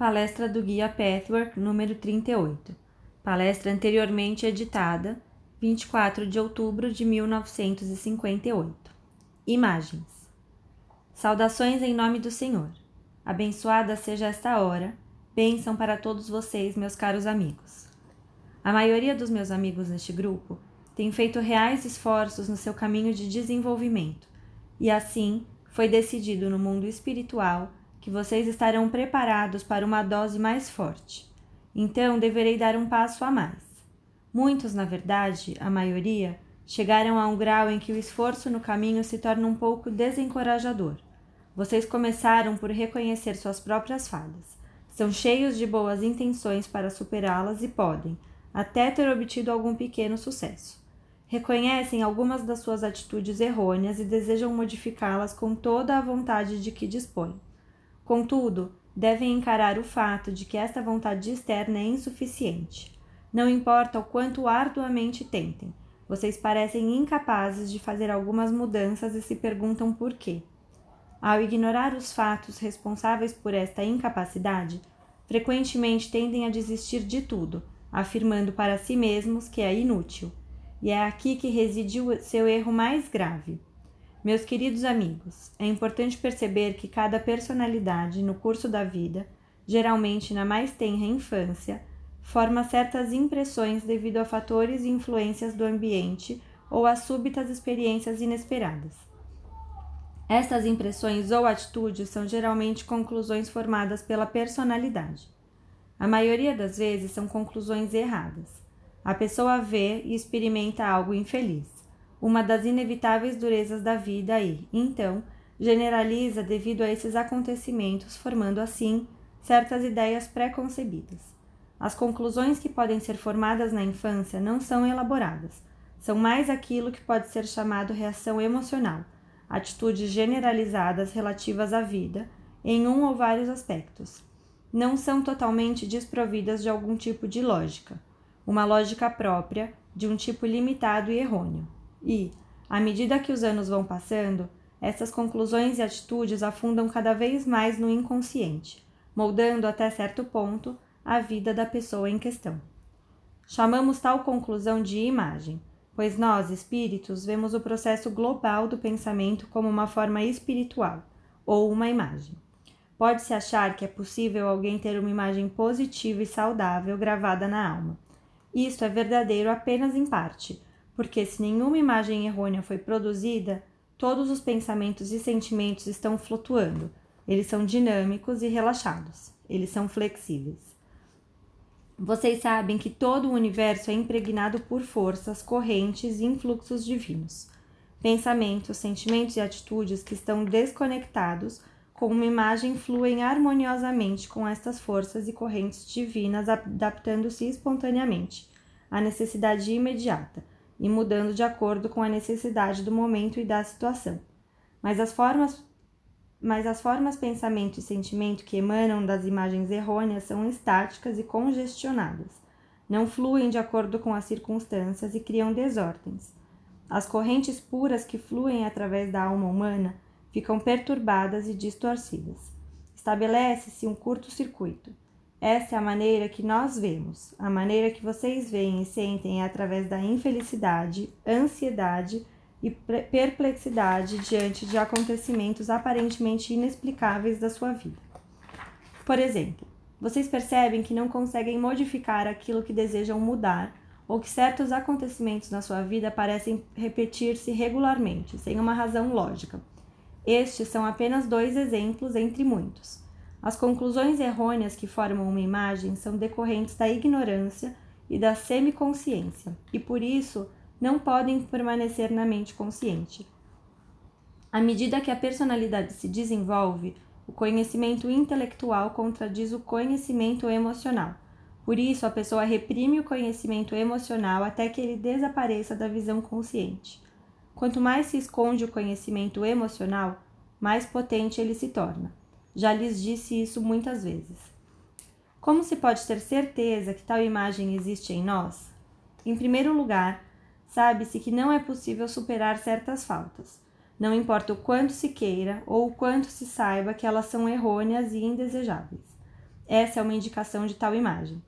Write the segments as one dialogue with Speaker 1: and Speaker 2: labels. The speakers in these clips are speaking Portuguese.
Speaker 1: palestra do Guia Pathwork número 38, palestra anteriormente editada, 24 de outubro de 1958. Imagens. Saudações em nome do Senhor. Abençoada seja esta hora. Bênção para todos vocês, meus caros amigos. A maioria dos meus amigos neste grupo tem feito reais esforços no seu caminho de desenvolvimento, e assim foi decidido no mundo espiritual que vocês estarão preparados para uma dose mais forte. Então deverei dar um passo a mais. Muitos, na verdade, a maioria, chegaram a um grau em que o esforço no caminho se torna um pouco desencorajador. Vocês começaram por reconhecer suas próprias falhas. São cheios de boas intenções para superá-las e podem, até ter obtido algum pequeno sucesso. Reconhecem algumas das suas atitudes errôneas e desejam modificá-las com toda a vontade de que dispõem. Contudo, devem encarar o fato de que esta vontade externa é insuficiente. Não importa o quanto arduamente tentem, vocês parecem incapazes de fazer algumas mudanças e se perguntam por quê. Ao ignorar os fatos responsáveis por esta incapacidade, frequentemente tendem a desistir de tudo, afirmando para si mesmos que é inútil. E é aqui que reside o seu erro mais grave. Meus queridos amigos, é importante perceber que cada personalidade no curso da vida, geralmente na mais tenra infância, forma certas impressões devido a fatores e influências do ambiente ou a súbitas experiências inesperadas. Estas impressões ou atitudes são geralmente conclusões formadas pela personalidade. A maioria das vezes são conclusões erradas. A pessoa vê e experimenta algo infeliz, uma das inevitáveis durezas da vida e, então, generaliza devido a esses acontecimentos, formando assim certas ideias pré-concebidas. As conclusões que podem ser formadas na infância não são elaboradas, são mais aquilo que pode ser chamado reação emocional, atitudes generalizadas relativas à vida, em um ou vários aspectos. Não são totalmente desprovidas de algum tipo de lógica uma lógica própria, de um tipo limitado e errôneo. E, à medida que os anos vão passando, essas conclusões e atitudes afundam cada vez mais no inconsciente, moldando até certo ponto a vida da pessoa em questão. Chamamos tal conclusão de imagem, pois nós, espíritos, vemos o processo global do pensamento como uma forma espiritual, ou uma imagem. Pode-se achar que é possível alguém ter uma imagem positiva e saudável gravada na alma isto é verdadeiro apenas em parte, porque se nenhuma imagem errônea foi produzida, todos os pensamentos e sentimentos estão flutuando. Eles são dinâmicos e relaxados. Eles são flexíveis. Vocês sabem que todo o universo é impregnado por forças, correntes e influxos divinos. Pensamentos, sentimentos e atitudes que estão desconectados com uma imagem fluem harmoniosamente com estas forças e correntes divinas, adaptando-se espontaneamente à necessidade imediata e mudando de acordo com a necessidade do momento e da situação. Mas as formas mas as formas pensamento e sentimento que emanam das imagens errôneas são estáticas e congestionadas. Não fluem de acordo com as circunstâncias e criam desordens. As correntes puras que fluem através da alma humana ficam perturbadas e distorcidas. Estabelece-se um curto-circuito. Essa é a maneira que nós vemos, a maneira que vocês veem e sentem é através da infelicidade, ansiedade e perplexidade diante de acontecimentos aparentemente inexplicáveis da sua vida. Por exemplo, vocês percebem que não conseguem modificar aquilo que desejam mudar ou que certos acontecimentos na sua vida parecem repetir-se regularmente, sem uma razão lógica. Estes são apenas dois exemplos entre muitos. As conclusões errôneas que formam uma imagem são decorrentes da ignorância e da semiconsciência, e por isso não podem permanecer na mente consciente. À medida que a personalidade se desenvolve, o conhecimento intelectual contradiz o conhecimento emocional. Por isso, a pessoa reprime o conhecimento emocional até que ele desapareça da visão consciente. Quanto mais se esconde o conhecimento emocional, mais potente ele se torna. Já lhes disse isso muitas vezes. Como se pode ter certeza que tal imagem existe em nós? Em primeiro lugar, sabe-se que não é possível superar certas faltas, não importa o quanto se queira ou o quanto se saiba que elas são errôneas e indesejáveis. essa é uma indicação de tal imagem.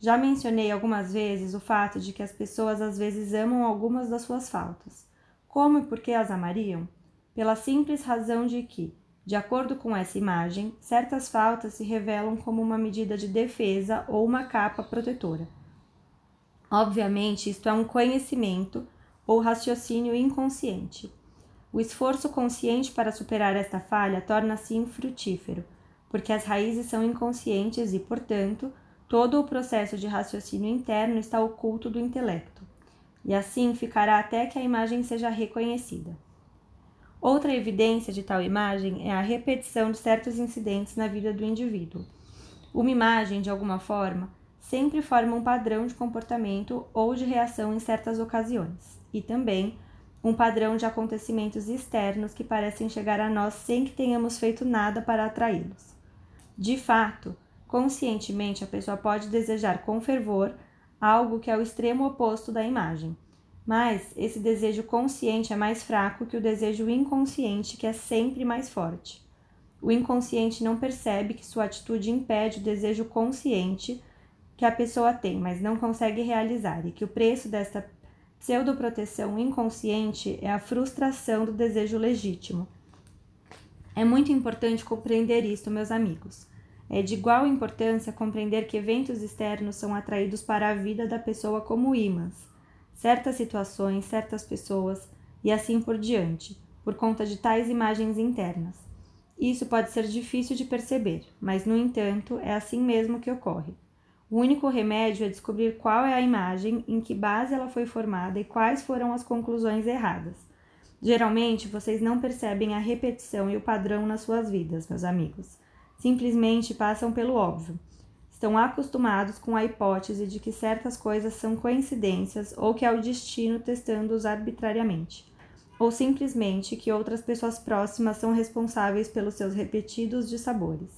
Speaker 1: Já mencionei algumas vezes o fato de que as pessoas às vezes amam algumas das suas faltas. Como e por que as amariam? Pela simples razão de que, de acordo com essa imagem, certas faltas se revelam como uma medida de defesa ou uma capa protetora. Obviamente, isto é um conhecimento ou raciocínio inconsciente. O esforço consciente para superar esta falha torna-se infrutífero, porque as raízes são inconscientes e, portanto, todo o processo de raciocínio interno está oculto do intelecto, e assim ficará até que a imagem seja reconhecida. Outra evidência de tal imagem é a repetição de certos incidentes na vida do indivíduo. Uma imagem, de alguma forma, sempre forma um padrão de comportamento ou de reação em certas ocasiões, e também um padrão de acontecimentos externos que parecem chegar a nós sem que tenhamos feito nada para atraí-los. De fato, conscientemente a pessoa pode desejar com fervor algo que é o extremo oposto da imagem, mas esse desejo consciente é mais fraco que o desejo inconsciente, que é sempre mais forte. O inconsciente não percebe que sua atitude impede o desejo consciente que a pessoa tem, mas não consegue realizar, e que o preço desta pseudoproteção inconsciente é a frustração do desejo legítimo. É muito importante compreender isto, meus amigos. É de igual importância compreender que eventos externos são atraídos para a vida da pessoa como ímãs certas situações, certas pessoas e assim por diante, por conta de tais imagens internas. Isso pode ser difícil de perceber, mas no entanto é assim mesmo que ocorre. O único remédio é descobrir qual é a imagem, em que base ela foi formada e quais foram as conclusões erradas. Geralmente vocês não percebem a repetição e o padrão nas suas vidas, meus amigos. Simplesmente passam pelo óbvio estão acostumados com a hipótese de que certas coisas são coincidências ou que é o destino testando-os arbitrariamente, ou simplesmente que outras pessoas próximas são responsáveis pelos seus repetidos dissabores.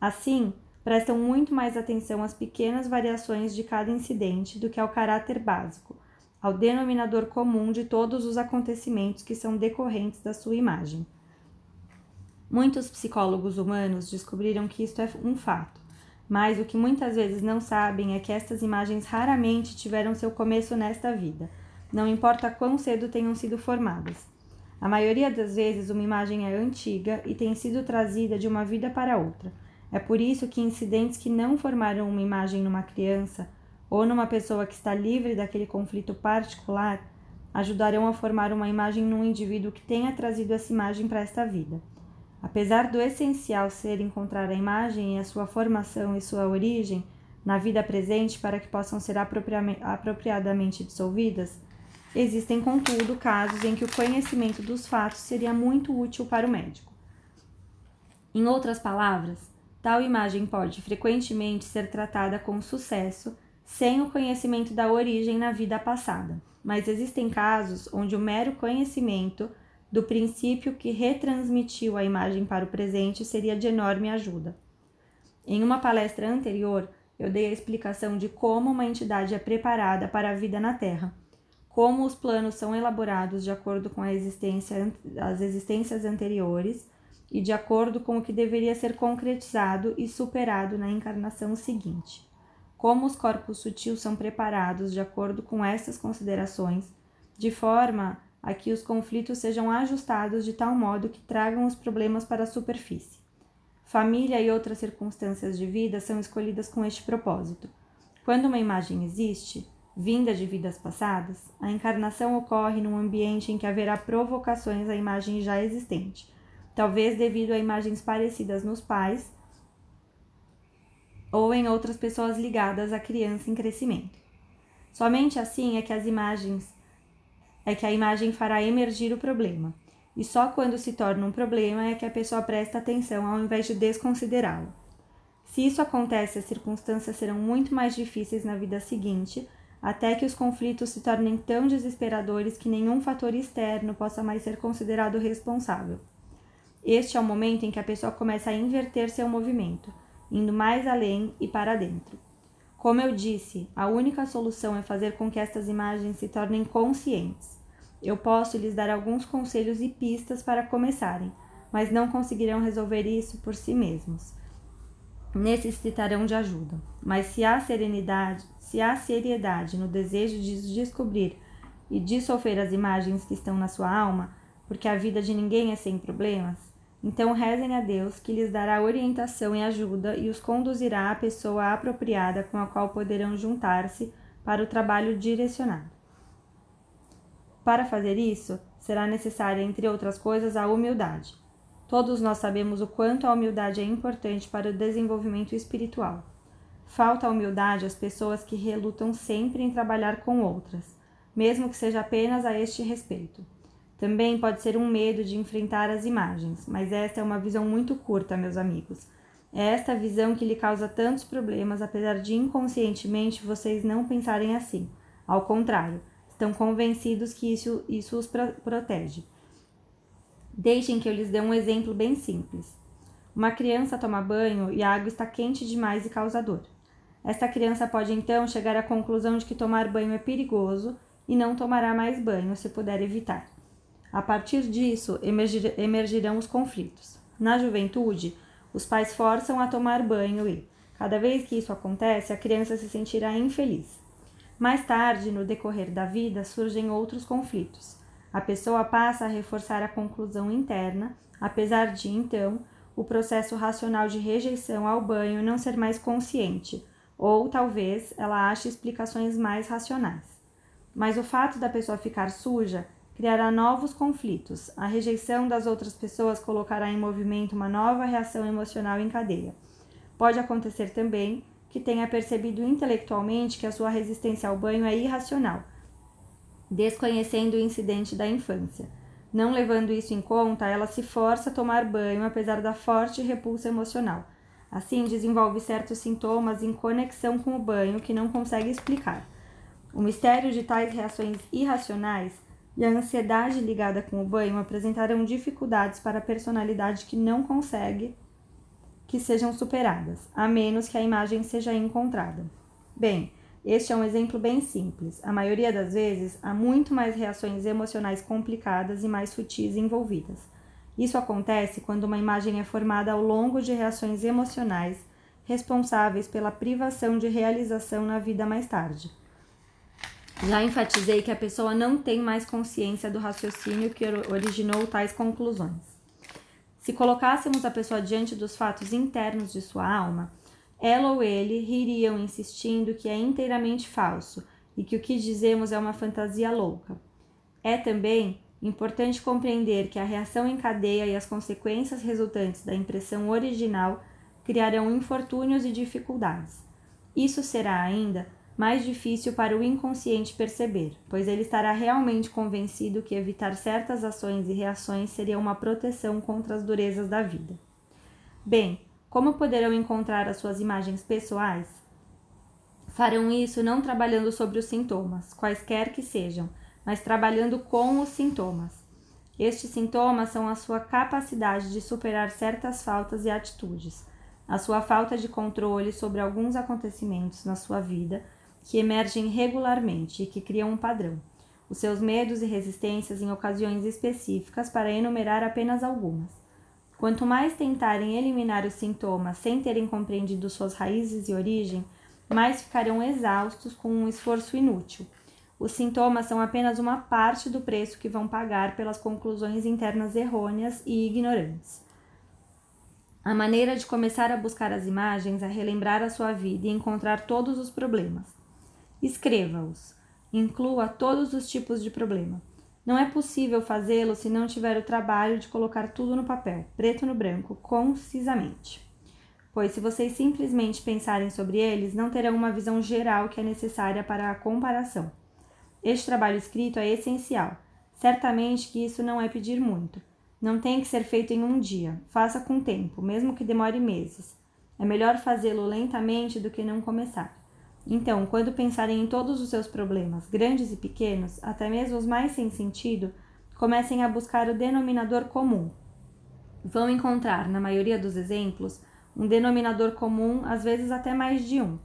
Speaker 1: Assim, prestam muito mais atenção às pequenas variações de cada incidente do que ao caráter básico, ao denominador comum de todos os acontecimentos que são decorrentes da sua imagem. Muitos psicólogos humanos descobriram que isto é um fato mas o que muitas vezes não sabem é que estas imagens raramente tiveram seu começo nesta vida, não importa quão cedo tenham sido formadas. A maioria das vezes, uma imagem é antiga e tem sido trazida de uma vida para outra. É por isso que incidentes que não formaram uma imagem numa criança ou numa pessoa que está livre daquele conflito particular ajudarão a formar uma imagem num indivíduo que tenha trazido essa imagem para esta vida. Apesar do essencial ser encontrar a imagem e a sua formação e sua origem na vida presente para que possam ser apropriadamente dissolvidas, existem, contudo, casos em que o conhecimento dos fatos seria muito útil para o médico. Em outras palavras, tal imagem pode frequentemente ser tratada com sucesso sem o conhecimento da origem na vida passada, mas existem casos onde o mero conhecimento do princípio que retransmitiu a imagem para o presente seria de enorme ajuda. Em uma palestra anterior, eu dei a explicação de como uma entidade é preparada para a vida na Terra, como os planos são elaborados de acordo com existência, as existências anteriores e de acordo com o que deveria ser concretizado e superado na encarnação seguinte. Como os corpos sutis são preparados de acordo com essas considerações, de forma a que os conflitos sejam ajustados de tal modo que tragam os problemas para a superfície. Família e outras circunstâncias de vida são escolhidas com este propósito. Quando uma imagem existe, vinda de vidas passadas, a encarnação ocorre num ambiente em que haverá provocações à imagem já existente, talvez devido a imagens parecidas nos pais ou em outras pessoas ligadas à criança em crescimento. Somente assim é que as imagens é que a imagem fará emergir o problema. E só quando se torna um problema é que a pessoa presta atenção ao invés de desconsiderá-lo. Se isso acontece, as circunstâncias serão muito mais difíceis na vida seguinte, até que os conflitos se tornem tão desesperadores que nenhum fator externo possa mais ser considerado responsável. Este é o momento em que a pessoa começa a inverter seu movimento, indo mais além e para dentro. Como eu disse, a única solução é fazer com que estas imagens se tornem conscientes. Eu posso lhes dar alguns conselhos e pistas para começarem, mas não conseguirão resolver isso por si mesmos. necessitarão de ajuda. Mas se há serenidade, se há seriedade no desejo de descobrir e dissolver as imagens que estão na sua alma, porque a vida de ninguém é sem problemas, então rezem a Deus que lhes dará orientação e ajuda e os conduzirá à pessoa apropriada com a qual poderão juntar-se para o trabalho direcionado. Para fazer isso, será necessária, entre outras coisas, a humildade. Todos nós sabemos o quanto a humildade é importante para o desenvolvimento espiritual. Falta a humildade às pessoas que relutam sempre em trabalhar com outras, mesmo que seja apenas a este respeito. Também pode ser um medo de enfrentar as imagens, mas esta é uma visão muito curta, meus amigos. É esta visão que lhe causa tantos problemas, apesar de inconscientemente vocês não pensarem assim. Ao contrário, estão convencidos que isso, isso os protege. Deixem que eu lhes dê um exemplo bem simples. Uma criança toma banho e a água está quente demais e causa dor. Esta criança pode então chegar à conclusão de que tomar banho é perigoso e não tomará mais banho se puder evitar. A partir disso, emergir, emergirão os conflitos. Na juventude, os pais forçam a tomar banho e, cada vez que isso acontece, a criança se sentirá infeliz. Mais tarde, no decorrer da vida, surgem outros conflitos. A pessoa passa a reforçar a conclusão interna, apesar de, então, o processo racional de rejeição ao banho não ser mais consciente, ou talvez ela ache explicações mais racionais. Mas o fato da pessoa ficar suja criará novos conflitos. A rejeição das outras pessoas colocará em movimento uma nova reação emocional em cadeia. Pode acontecer também que tenha percebido intelectualmente que a sua resistência ao banho é irracional, desconhecendo o incidente da infância. Não levando isso em conta, ela se força a tomar banho apesar da forte repulsa emocional. Assim, desenvolve certos sintomas em conexão com o banho que não consegue explicar. O mistério de tais reações irracionais e a ansiedade ligada com o banho apresentarão dificuldades para a personalidade que não consegue que sejam superadas, a menos que a imagem seja encontrada. Bem, este é um exemplo bem simples. A maioria das vezes há muito mais reações emocionais complicadas e mais sutis envolvidas. Isso acontece quando uma imagem é formada ao longo de reações emocionais responsáveis pela privação de realização na vida mais tarde. Já enfatizei que a pessoa não tem mais consciência do raciocínio que originou tais conclusões. Se colocássemos a pessoa diante dos fatos internos de sua alma, ela ou ele ririam insistindo que é inteiramente falso e que o que dizemos é uma fantasia louca. É também importante compreender que a reação em cadeia e as consequências resultantes da impressão original criarão infortúnios e dificuldades. Isso será ainda mais difícil para o inconsciente perceber, pois ele estará realmente convencido que evitar certas ações e reações seria uma proteção contra as durezas da vida. Bem, como poderão encontrar as suas imagens pessoais? Farão isso não trabalhando sobre os sintomas, quaisquer que sejam, mas trabalhando com os sintomas. Estes sintomas são a sua capacidade de superar certas faltas e atitudes, a sua falta de controle sobre alguns acontecimentos na sua vida que emergem regularmente e que criam um padrão, os seus medos e resistências em ocasiões específicas, para enumerar apenas algumas. Quanto mais tentarem eliminar os sintomas sem terem compreendido suas raízes e origem, mais ficarão exaustos com um esforço inútil. Os sintomas são apenas uma parte do preço que vão pagar pelas conclusões internas errôneas e ignorantes. A maneira de começar a buscar as imagens é relembrar a sua vida e encontrar todos os problemas. Escreva-os. Inclua todos os tipos de problema. Não é possível fazê-lo se não tiver o trabalho de colocar tudo no papel, preto no branco, concisamente. Pois, se vocês simplesmente pensarem sobre eles, não terão uma visão geral que é necessária para a comparação. Este trabalho escrito é essencial. Certamente que isso não é pedir muito. Não tem que ser feito em um dia. Faça com tempo, mesmo que demore meses. É melhor fazê-lo lentamente do que não começar. Então, quando pensarem em todos os seus problemas, grandes e pequenos, até mesmo os mais sem sentido, comecem a buscar o denominador comum. Vão encontrar, na maioria dos exemplos, um denominador comum, às vezes até mais de um.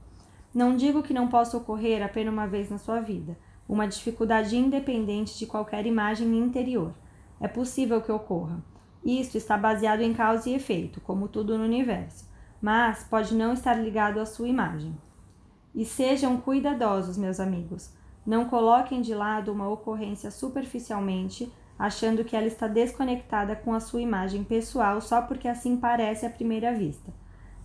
Speaker 1: Não digo que não possa ocorrer apenas uma vez na sua vida, uma dificuldade independente de qualquer imagem interior. É possível que ocorra. Isto está baseado em causa e efeito, como tudo no universo mas pode não estar ligado à sua imagem. E sejam cuidadosos, meus amigos. Não coloquem de lado uma ocorrência superficialmente, achando que ela está desconectada com a sua imagem pessoal só porque assim parece à primeira vista.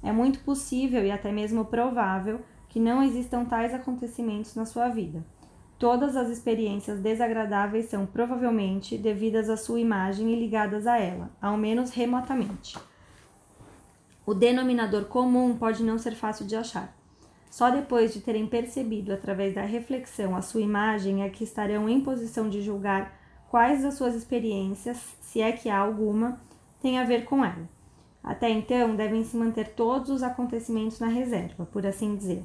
Speaker 1: É muito possível e até mesmo provável que não existam tais acontecimentos na sua vida. Todas as experiências desagradáveis são provavelmente devidas à sua imagem e ligadas a ela, ao menos remotamente. O denominador comum pode não ser fácil de achar. Só depois de terem percebido através da reflexão a sua imagem é que estarão em posição de julgar quais das suas experiências, se é que há alguma, tem a ver com ela. Até então, devem se manter todos os acontecimentos na reserva, por assim dizer.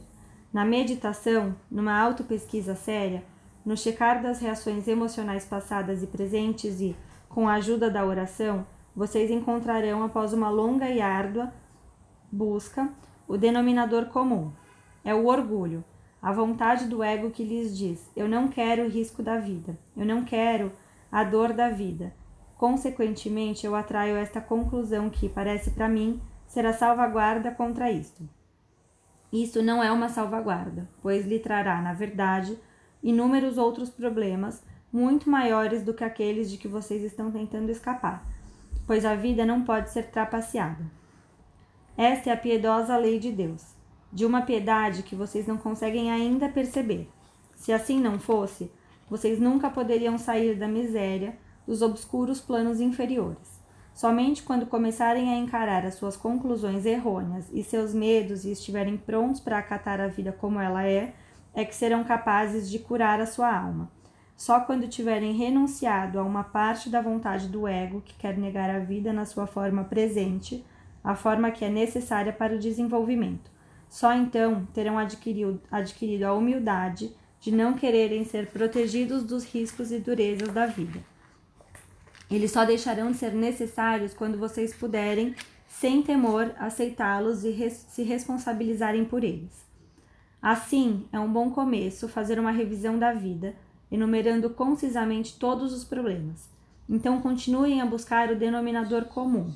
Speaker 1: Na meditação, numa autopesquisa séria, no checar das reações emocionais passadas e presentes e, com a ajuda da oração, vocês encontrarão, após uma longa e árdua busca, o denominador comum. É o orgulho, a vontade do ego que lhes diz: eu não quero o risco da vida, eu não quero a dor da vida. Consequentemente, eu atraio esta conclusão que, parece para mim, ser a salvaguarda contra isto. Isso não é uma salvaguarda, pois lhe trará, na verdade, inúmeros outros problemas muito maiores do que aqueles de que vocês estão tentando escapar, pois a vida não pode ser trapaceada. Esta é a piedosa lei de Deus, de uma piedade que vocês não conseguem ainda perceber. Se assim não fosse, vocês nunca poderiam sair da miséria dos obscuros planos inferiores. Somente quando começarem a encarar as suas conclusões errôneas e seus medos e estiverem prontos para acatar a vida como ela é, é que serão capazes de curar a sua alma. Só quando tiverem renunciado a uma parte da vontade do ego que quer negar a vida na sua forma presente, a forma que é necessária para o desenvolvimento. Só então terão adquirido, adquirido a humildade de não quererem ser protegidos dos riscos e durezas da vida. Eles só deixarão de ser necessários quando vocês puderem, sem temor, aceitá-los e res se responsabilizarem por eles. Assim, é um bom começo fazer uma revisão da vida, enumerando concisamente todos os problemas. Então, continuem a buscar o denominador comum.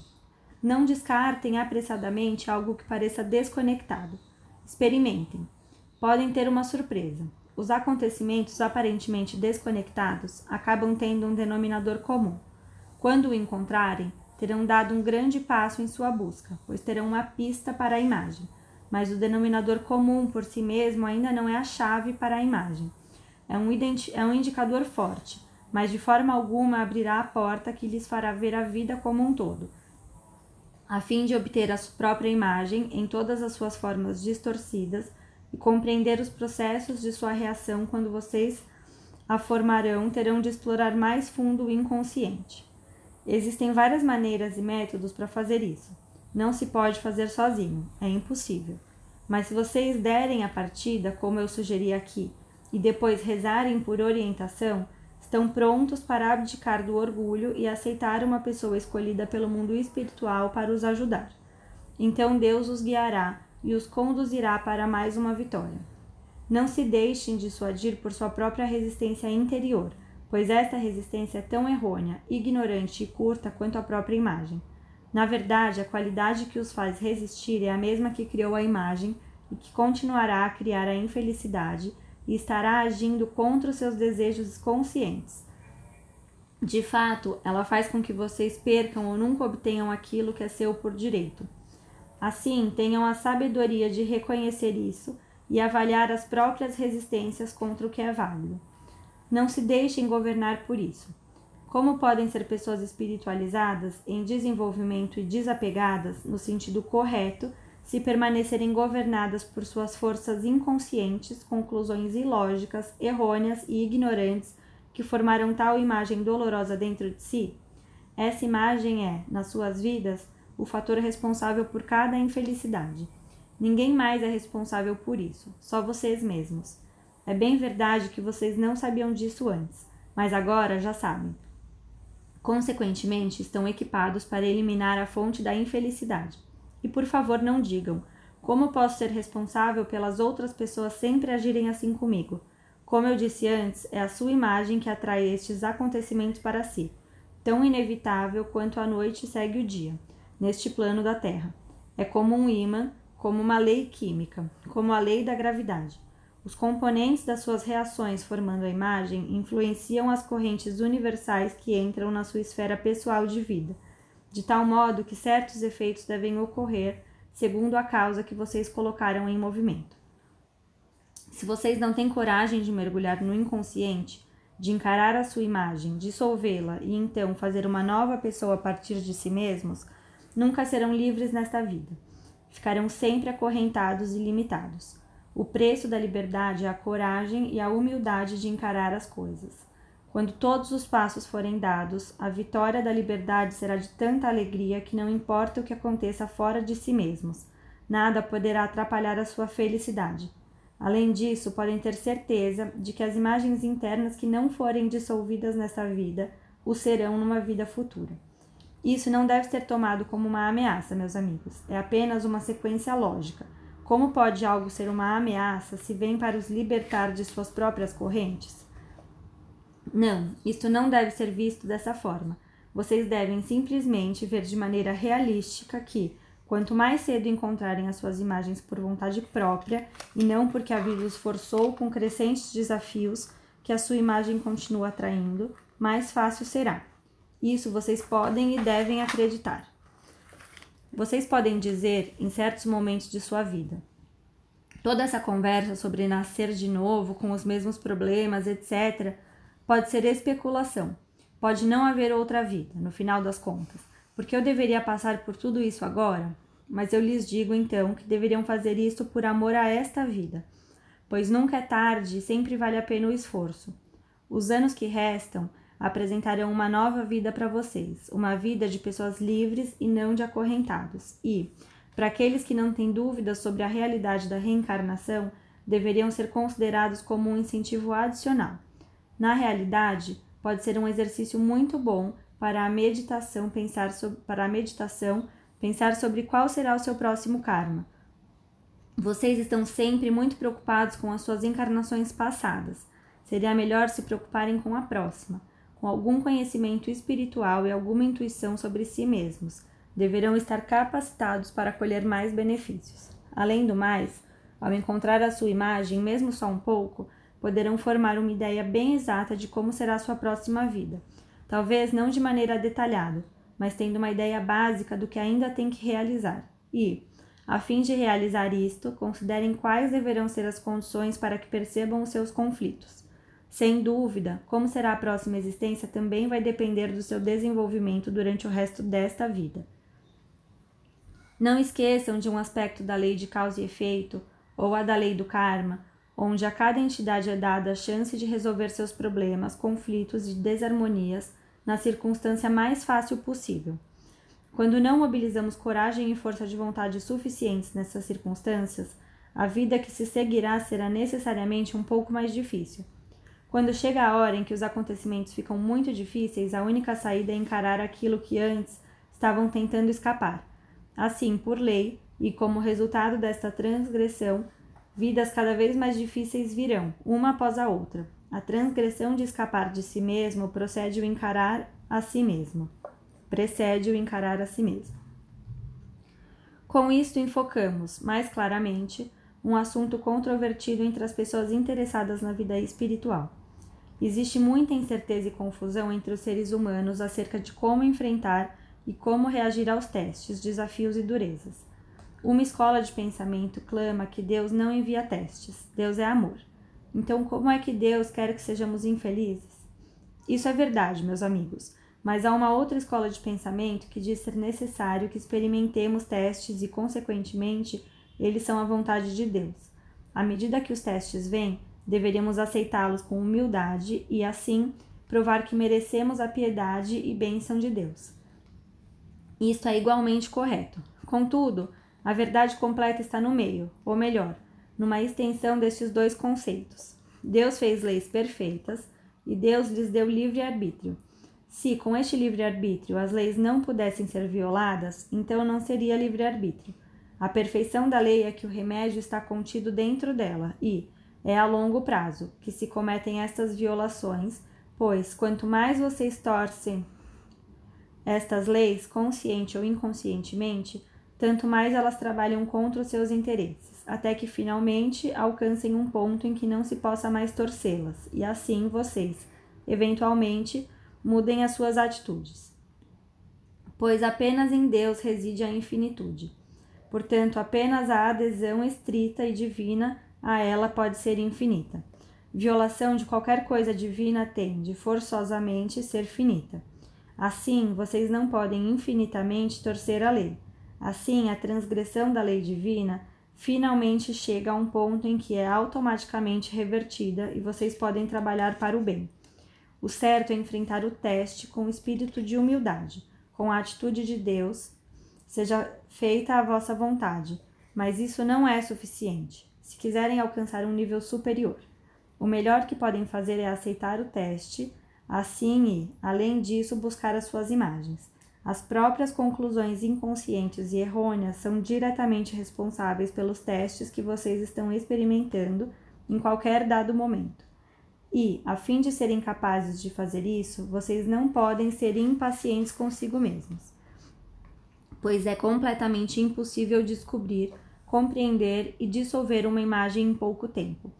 Speaker 1: Não descartem apressadamente algo que pareça desconectado. Experimentem. Podem ter uma surpresa. Os acontecimentos aparentemente desconectados acabam tendo um denominador comum. Quando o encontrarem, terão dado um grande passo em sua busca, pois terão uma pista para a imagem. Mas o denominador comum por si mesmo ainda não é a chave para a imagem. É um, é um indicador forte, mas de forma alguma abrirá a porta que lhes fará ver a vida como um todo. A fim de obter a sua própria imagem em todas as suas formas distorcidas, e compreender os processos de sua reação quando vocês a formarão, terão de explorar mais fundo o inconsciente. Existem várias maneiras e métodos para fazer isso. Não se pode fazer sozinho, é impossível. Mas se vocês derem a partida, como eu sugeri aqui, e depois rezarem por orientação, estão prontos para abdicar do orgulho e aceitar uma pessoa escolhida pelo mundo espiritual para os ajudar. Então Deus os guiará e os conduzirá para mais uma vitória. Não se deixem dissuadir por sua própria resistência interior, pois esta resistência é tão errônea, ignorante e curta quanto a própria imagem. Na verdade, a qualidade que os faz resistir é a mesma que criou a imagem e que continuará a criar a infelicidade e estará agindo contra os seus desejos conscientes. De fato, ela faz com que vocês percam ou nunca obtenham aquilo que é seu por direito. Assim, tenham a sabedoria de reconhecer isso e avaliar as próprias resistências contra o que é válido. Não se deixem governar por isso. Como podem ser pessoas espiritualizadas, em desenvolvimento e desapegadas, no sentido correto, se permanecerem governadas por suas forças inconscientes, conclusões ilógicas, errôneas e ignorantes que formaram tal imagem dolorosa dentro de si? Essa imagem é, nas suas vidas, o fator responsável por cada infelicidade. Ninguém mais é responsável por isso, só vocês mesmos. É bem verdade que vocês não sabiam disso antes, mas agora já sabem. Consequentemente, estão equipados para eliminar a fonte da infelicidade. E por favor, não digam: como posso ser responsável pelas outras pessoas sempre agirem assim comigo? Como eu disse antes, é a sua imagem que atrai estes acontecimentos para si, tão inevitável quanto a noite segue o dia neste plano da Terra. É como um ímã, como uma lei química, como a lei da gravidade. Os componentes das suas reações formando a imagem influenciam as correntes universais que entram na sua esfera pessoal de vida, de tal modo que certos efeitos devem ocorrer segundo a causa que vocês colocaram em movimento. Se vocês não têm coragem de mergulhar no inconsciente, de encarar a sua imagem, dissolvê-la e então fazer uma nova pessoa a partir de si mesmos, nunca serão livres nesta vida. Ficarão sempre acorrentados e limitados. O preço da liberdade é a coragem e a humildade de encarar as coisas. Quando todos os passos forem dados, a vitória da liberdade será de tanta alegria que não importa o que aconteça fora de si mesmos, nada poderá atrapalhar a sua felicidade. Além disso, podem ter certeza de que as imagens internas que não forem dissolvidas nesta vida o serão numa vida futura. Isso não deve ser tomado como uma ameaça, meus amigos, é apenas uma sequência lógica. Como pode algo ser uma ameaça se vem para os libertar de suas próprias correntes? Não, isto não deve ser visto dessa forma. Vocês devem simplesmente ver de maneira realística que, quanto mais cedo encontrarem as suas imagens por vontade própria e não porque a vida os forçou com crescentes desafios que a sua imagem continua atraindo, mais fácil será. Isso vocês podem e devem acreditar. Vocês podem dizer em certos momentos de sua vida: toda essa conversa sobre nascer de novo com os mesmos problemas, etc Pode ser especulação. Pode não haver outra vida, no final das contas. Porque eu deveria passar por tudo isso agora? Mas eu lhes digo então que deveriam fazer isto por amor a esta vida, pois nunca é tarde e sempre vale a pena o esforço. Os anos que restam apresentarão uma nova vida para vocês, uma vida de pessoas livres e não de acorrentados. E, para aqueles que não têm dúvidas sobre a realidade da reencarnação, deveriam ser considerados como um incentivo adicional. Na realidade, pode ser um exercício muito bom para a meditação pensar sobre, para a meditação pensar sobre qual será o seu próximo karma. Vocês estão sempre muito preocupados com as suas encarnações passadas. Seria melhor se preocuparem com a próxima, com algum conhecimento espiritual e alguma intuição sobre si mesmos. Deverão estar capacitados para colher mais benefícios. Além do mais, ao encontrar a sua imagem, mesmo só um pouco, poderão formar uma ideia bem exata de como será sua próxima vida. Talvez não de maneira detalhada, mas tendo uma ideia básica do que ainda tem que realizar. E, a fim de realizar isto, considerem quais deverão ser as condições para que percebam os seus conflitos. Sem dúvida, como será a próxima existência também vai depender do seu desenvolvimento durante o resto desta vida. Não esqueçam de um aspecto da lei de causa e efeito, ou a da lei do karma, onde a cada entidade é dada a chance de resolver seus problemas, conflitos e desarmonias na circunstância mais fácil possível. Quando não mobilizamos coragem e força de vontade suficientes nessas circunstâncias, a vida que se seguirá será necessariamente um pouco mais difícil. Quando chega a hora em que os acontecimentos ficam muito difíceis, a única saída é encarar aquilo que antes estavam tentando escapar. Assim, por lei, e como resultado desta transgressão, Vidas cada vez mais difíceis virão, uma após a outra. A transgressão de escapar de si mesmo procede o encarar a si mesmo. Precede o encarar a si mesmo. Com isto, enfocamos, mais claramente, um assunto controvertido entre as pessoas interessadas na vida espiritual. Existe muita incerteza e confusão entre os seres humanos acerca de como enfrentar e como reagir aos testes, desafios e durezas. Uma escola de pensamento clama que Deus não envia testes, Deus é amor. Então, como é que Deus quer que sejamos infelizes? Isso é verdade, meus amigos, mas há uma outra escola de pensamento que diz ser necessário que experimentemos testes e, consequentemente, eles são a vontade de Deus. À medida que os testes vêm, deveríamos aceitá-los com humildade e, assim, provar que merecemos a piedade e bênção de Deus. Isto é igualmente correto. Contudo, a verdade completa está no meio, ou melhor, numa extensão destes dois conceitos. Deus fez leis perfeitas e Deus lhes deu livre arbítrio. Se com este livre arbítrio as leis não pudessem ser violadas, então não seria livre arbítrio. A perfeição da lei é que o remédio está contido dentro dela e é a longo prazo que se cometem estas violações, pois quanto mais vocês torcem estas leis, consciente ou inconscientemente, tanto mais elas trabalham contra os seus interesses, até que finalmente alcancem um ponto em que não se possa mais torcê-las, e assim vocês, eventualmente, mudem as suas atitudes. Pois apenas em Deus reside a infinitude. Portanto, apenas a adesão estrita e divina a ela pode ser infinita. Violação de qualquer coisa divina tem de forçosamente ser finita. Assim, vocês não podem infinitamente torcer a lei Assim, a transgressão da lei divina finalmente chega a um ponto em que é automaticamente revertida e vocês podem trabalhar para o bem. O certo é enfrentar o teste com o espírito de humildade, com a atitude de Deus, seja feita a vossa vontade, mas isso não é suficiente. Se quiserem alcançar um nível superior, o melhor que podem fazer é aceitar o teste, assim e, além disso, buscar as suas imagens. As próprias conclusões inconscientes e errôneas são diretamente responsáveis pelos testes que vocês estão experimentando em qualquer dado momento. E, a fim de serem capazes de fazer isso, vocês não podem ser impacientes consigo mesmos, pois é completamente impossível descobrir, compreender e dissolver uma imagem em pouco tempo.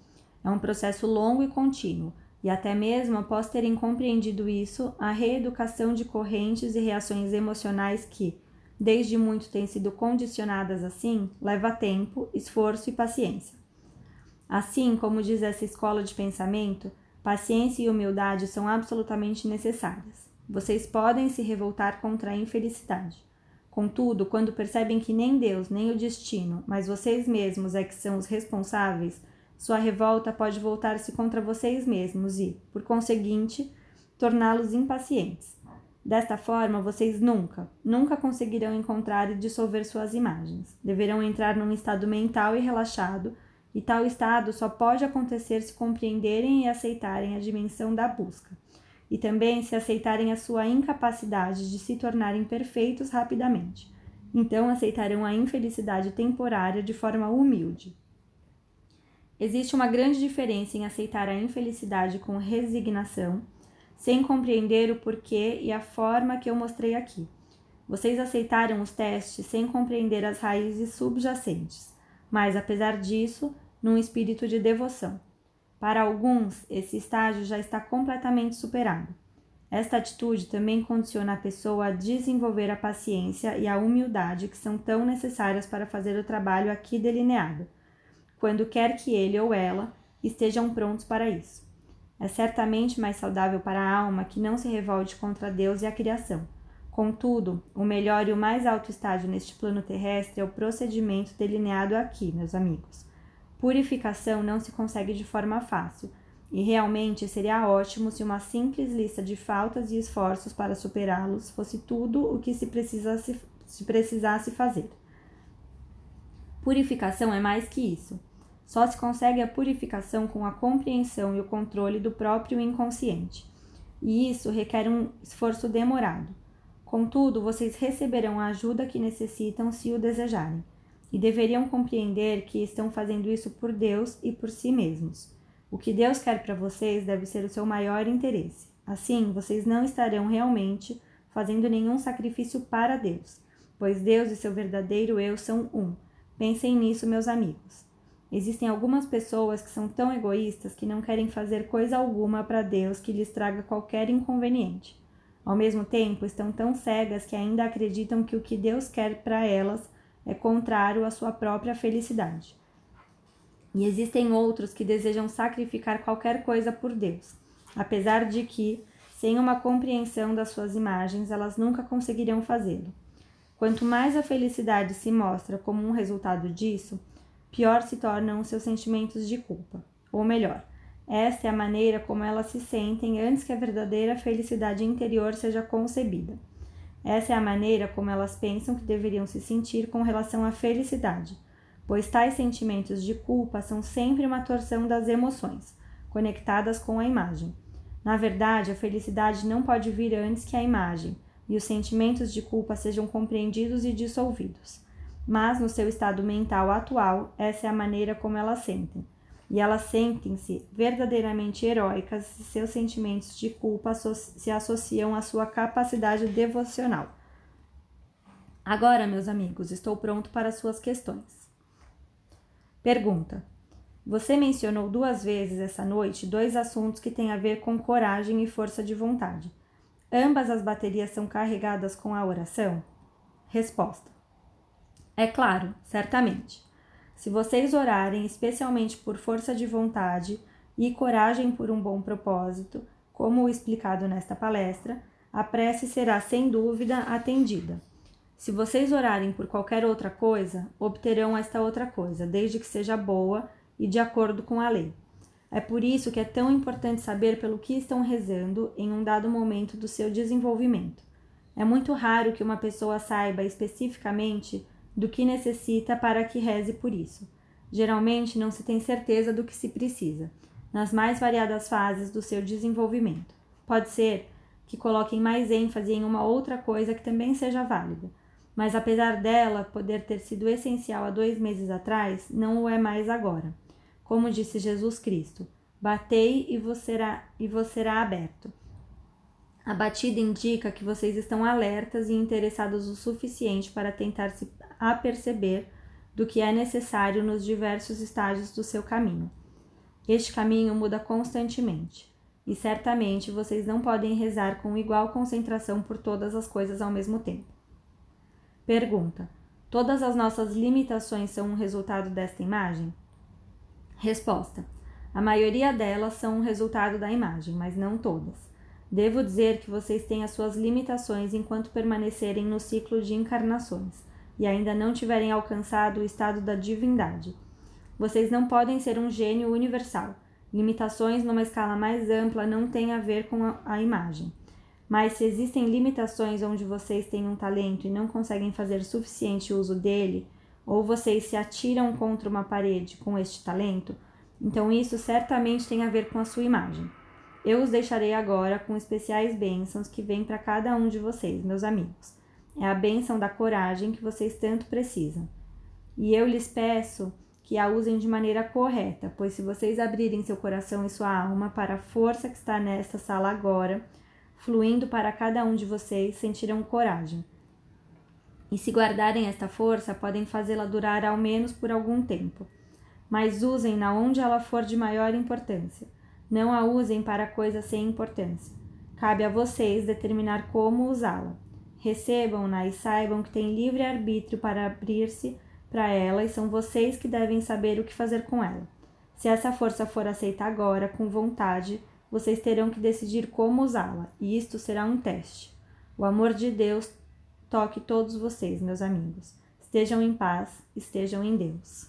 Speaker 1: É um processo longo e contínuo, e até mesmo após terem compreendido isso, a reeducação de correntes e reações emocionais que, desde muito têm sido condicionadas assim, leva tempo, esforço e paciência. Assim como diz essa escola de pensamento, paciência e humildade são absolutamente necessárias. Vocês podem se revoltar contra a infelicidade. Contudo, quando percebem que nem Deus, nem o destino, mas vocês mesmos é que são os responsáveis, sua revolta pode voltar-se contra vocês mesmos e, por conseguinte, torná-los impacientes. Desta forma, vocês nunca, nunca conseguirão encontrar e dissolver suas imagens. Deverão entrar num estado mental e relaxado, e tal estado só pode acontecer se compreenderem e aceitarem a dimensão da busca, e também se aceitarem a sua incapacidade de se tornarem perfeitos rapidamente. Então aceitarão a infelicidade temporária de forma humilde. Existe uma grande diferença em aceitar a infelicidade com resignação, sem compreender o porquê e a forma que eu mostrei aqui. Vocês aceitaram os testes sem compreender as raízes subjacentes, mas apesar disso, num espírito de devoção. Para alguns, esse estágio já está completamente superado. Esta atitude também condiciona a pessoa a desenvolver a paciência e a humildade que são tão necessárias para fazer o trabalho aqui delineado quando quer que ele ou ela estejam prontos para isso. É certamente mais saudável para a alma que não se revolte contra Deus e a criação. Contudo, o melhor e o mais alto estágio neste plano terrestre é o procedimento delineado aqui, meus amigos. Purificação não se consegue de forma fácil, e realmente seria ótimo se uma simples lista de faltas e esforços para superá-los fosse tudo o que se precisasse, se precisasse fazer. Purificação é mais que isso. Só se consegue a purificação com a compreensão e o controle do próprio inconsciente. E isso requer um esforço demorado. Contudo, vocês receberão a ajuda que necessitam se o desejarem, e deveriam compreender que estão fazendo isso por Deus e por si mesmos. O que Deus quer para vocês deve ser o seu maior interesse. Assim, vocês não estarão realmente fazendo nenhum sacrifício para Deus, pois Deus e seu verdadeiro eu são um. Pensem nisso, meus amigos. Existem algumas pessoas que são tão egoístas que não querem fazer coisa alguma para Deus que lhes traga qualquer inconveniente. Ao mesmo tempo, estão tão cegas que ainda acreditam que o que Deus quer para elas é contrário à sua própria felicidade. E existem outros que desejam sacrificar qualquer coisa por Deus, apesar de que, sem uma compreensão das suas imagens, elas nunca conseguirão fazê-lo. Quanto mais a felicidade se mostra como um resultado disso, pior se tornam os seus sentimentos de culpa. Ou melhor, esta é a maneira como elas se sentem antes que a verdadeira felicidade interior seja concebida. Essa é a maneira como elas pensam que deveriam se sentir com relação à felicidade, pois tais sentimentos de culpa são sempre uma torção das emoções, conectadas com a imagem. Na verdade, a felicidade não pode vir antes que a imagem e os sentimentos de culpa sejam compreendidos e dissolvidos mas no seu estado mental atual, essa é a maneira como elas sentem. E elas sentem-se verdadeiramente heróicas se seus sentimentos de culpa se associam à sua capacidade devocional. Agora, meus amigos, estou pronto para suas questões. Pergunta: Você mencionou duas vezes essa noite dois assuntos que têm a ver com coragem e força de vontade. Ambas as baterias são carregadas com a oração? Resposta: É claro, certamente. Se vocês orarem especialmente por força de vontade e coragem por um bom propósito, como explicado nesta palestra, a prece será sem dúvida atendida. Se vocês orarem por qualquer outra coisa, obterão esta outra coisa, desde que seja boa e de acordo com a lei. É por isso que é tão importante saber pelo que estão rezando em um dado momento do seu desenvolvimento. É muito raro que uma pessoa saiba especificamente do que necessita para que reze por isso. Geralmente não se tem certeza do que se precisa, nas mais variadas fases do seu desenvolvimento. Pode ser que coloquem mais ênfase em uma outra coisa que também seja válida, mas apesar dela poder ter sido essencial há dois meses atrás, não o é mais agora. Como disse Jesus Cristo: Batei e vos será, e vos será aberto. A batida indica que vocês estão alertas e interessados o suficiente para tentar se aperceber do que é necessário nos diversos estágios do seu caminho. Este caminho muda constantemente, e certamente vocês não podem rezar com igual concentração por todas as coisas ao mesmo tempo. Pergunta: Todas as nossas limitações são um resultado desta imagem? Resposta: A maioria delas são um resultado da imagem, mas não todas. Devo dizer que vocês têm as suas limitações enquanto permanecerem no ciclo de encarnações e ainda não tiverem alcançado o estado da divindade. Vocês não podem ser um gênio universal. Limitações numa escala mais ampla não têm a ver com a, a imagem. Mas se existem limitações onde vocês têm um talento e não conseguem fazer suficiente uso dele, ou vocês se atiram contra uma parede com este talento, então isso certamente tem a ver com a sua imagem. Eu os deixarei agora com especiais bênçãos que vêm para cada um de vocês, meus amigos. É a bênção da coragem que vocês tanto precisam. E eu lhes peço que a usem de maneira correta, pois se vocês abrirem seu coração e sua alma para a força que está nesta sala agora, fluindo para cada um de vocês, sentirão coragem. E se guardarem esta força, podem fazê-la durar ao menos por algum tempo. Mas usem-na onde ela for de maior importância não a usem para coisas sem importância. Cabe a vocês determinar como usá-la. Recebam-na e saibam que têm livre arbítrio para abrir-se para ela e são vocês que devem saber o que fazer com ela. Se essa força for aceita agora, com vontade, vocês terão que decidir como usá-la, e isto será um teste. O amor de Deus toque todos vocês, meus amigos. Estejam em paz, estejam em Deus.